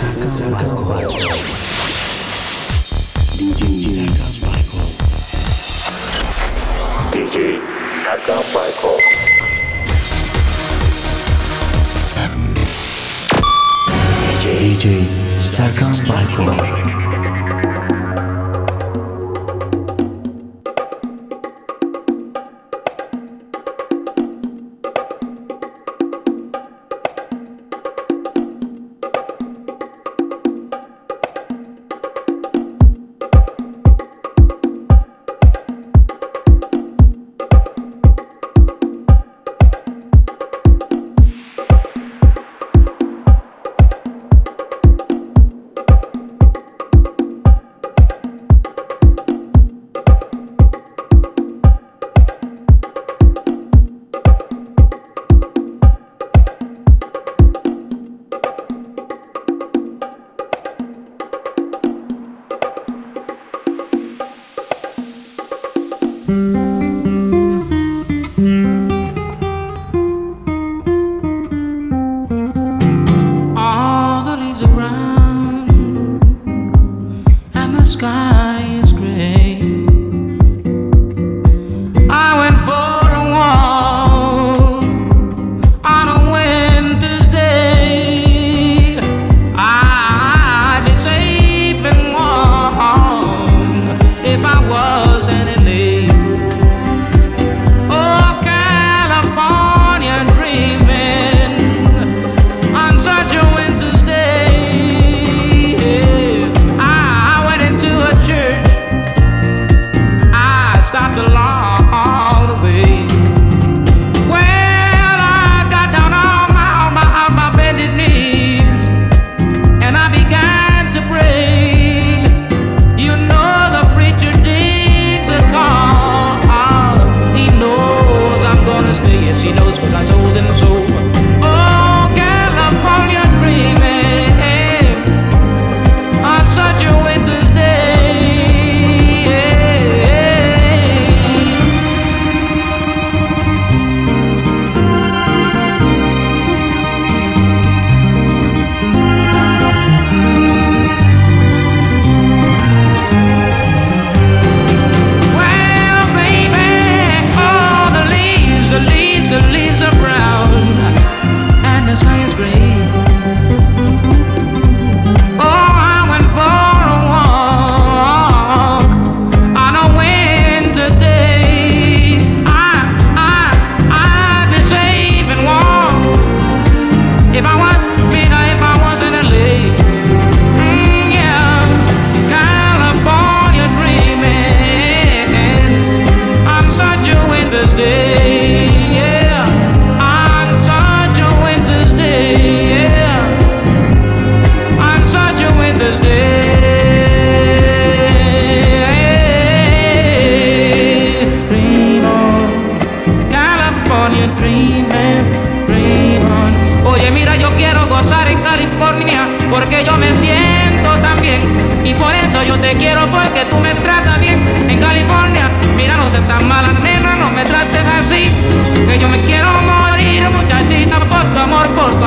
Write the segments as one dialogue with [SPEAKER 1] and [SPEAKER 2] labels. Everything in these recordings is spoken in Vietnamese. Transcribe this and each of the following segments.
[SPEAKER 1] Sarkam Baiko. DJ Sarkam Baiko.
[SPEAKER 2] DJ Sarkam Baiko.
[SPEAKER 1] DJ Sarkam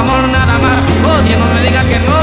[SPEAKER 3] amor nada más. Oye, no me digas que no.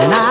[SPEAKER 4] DJ Sarkan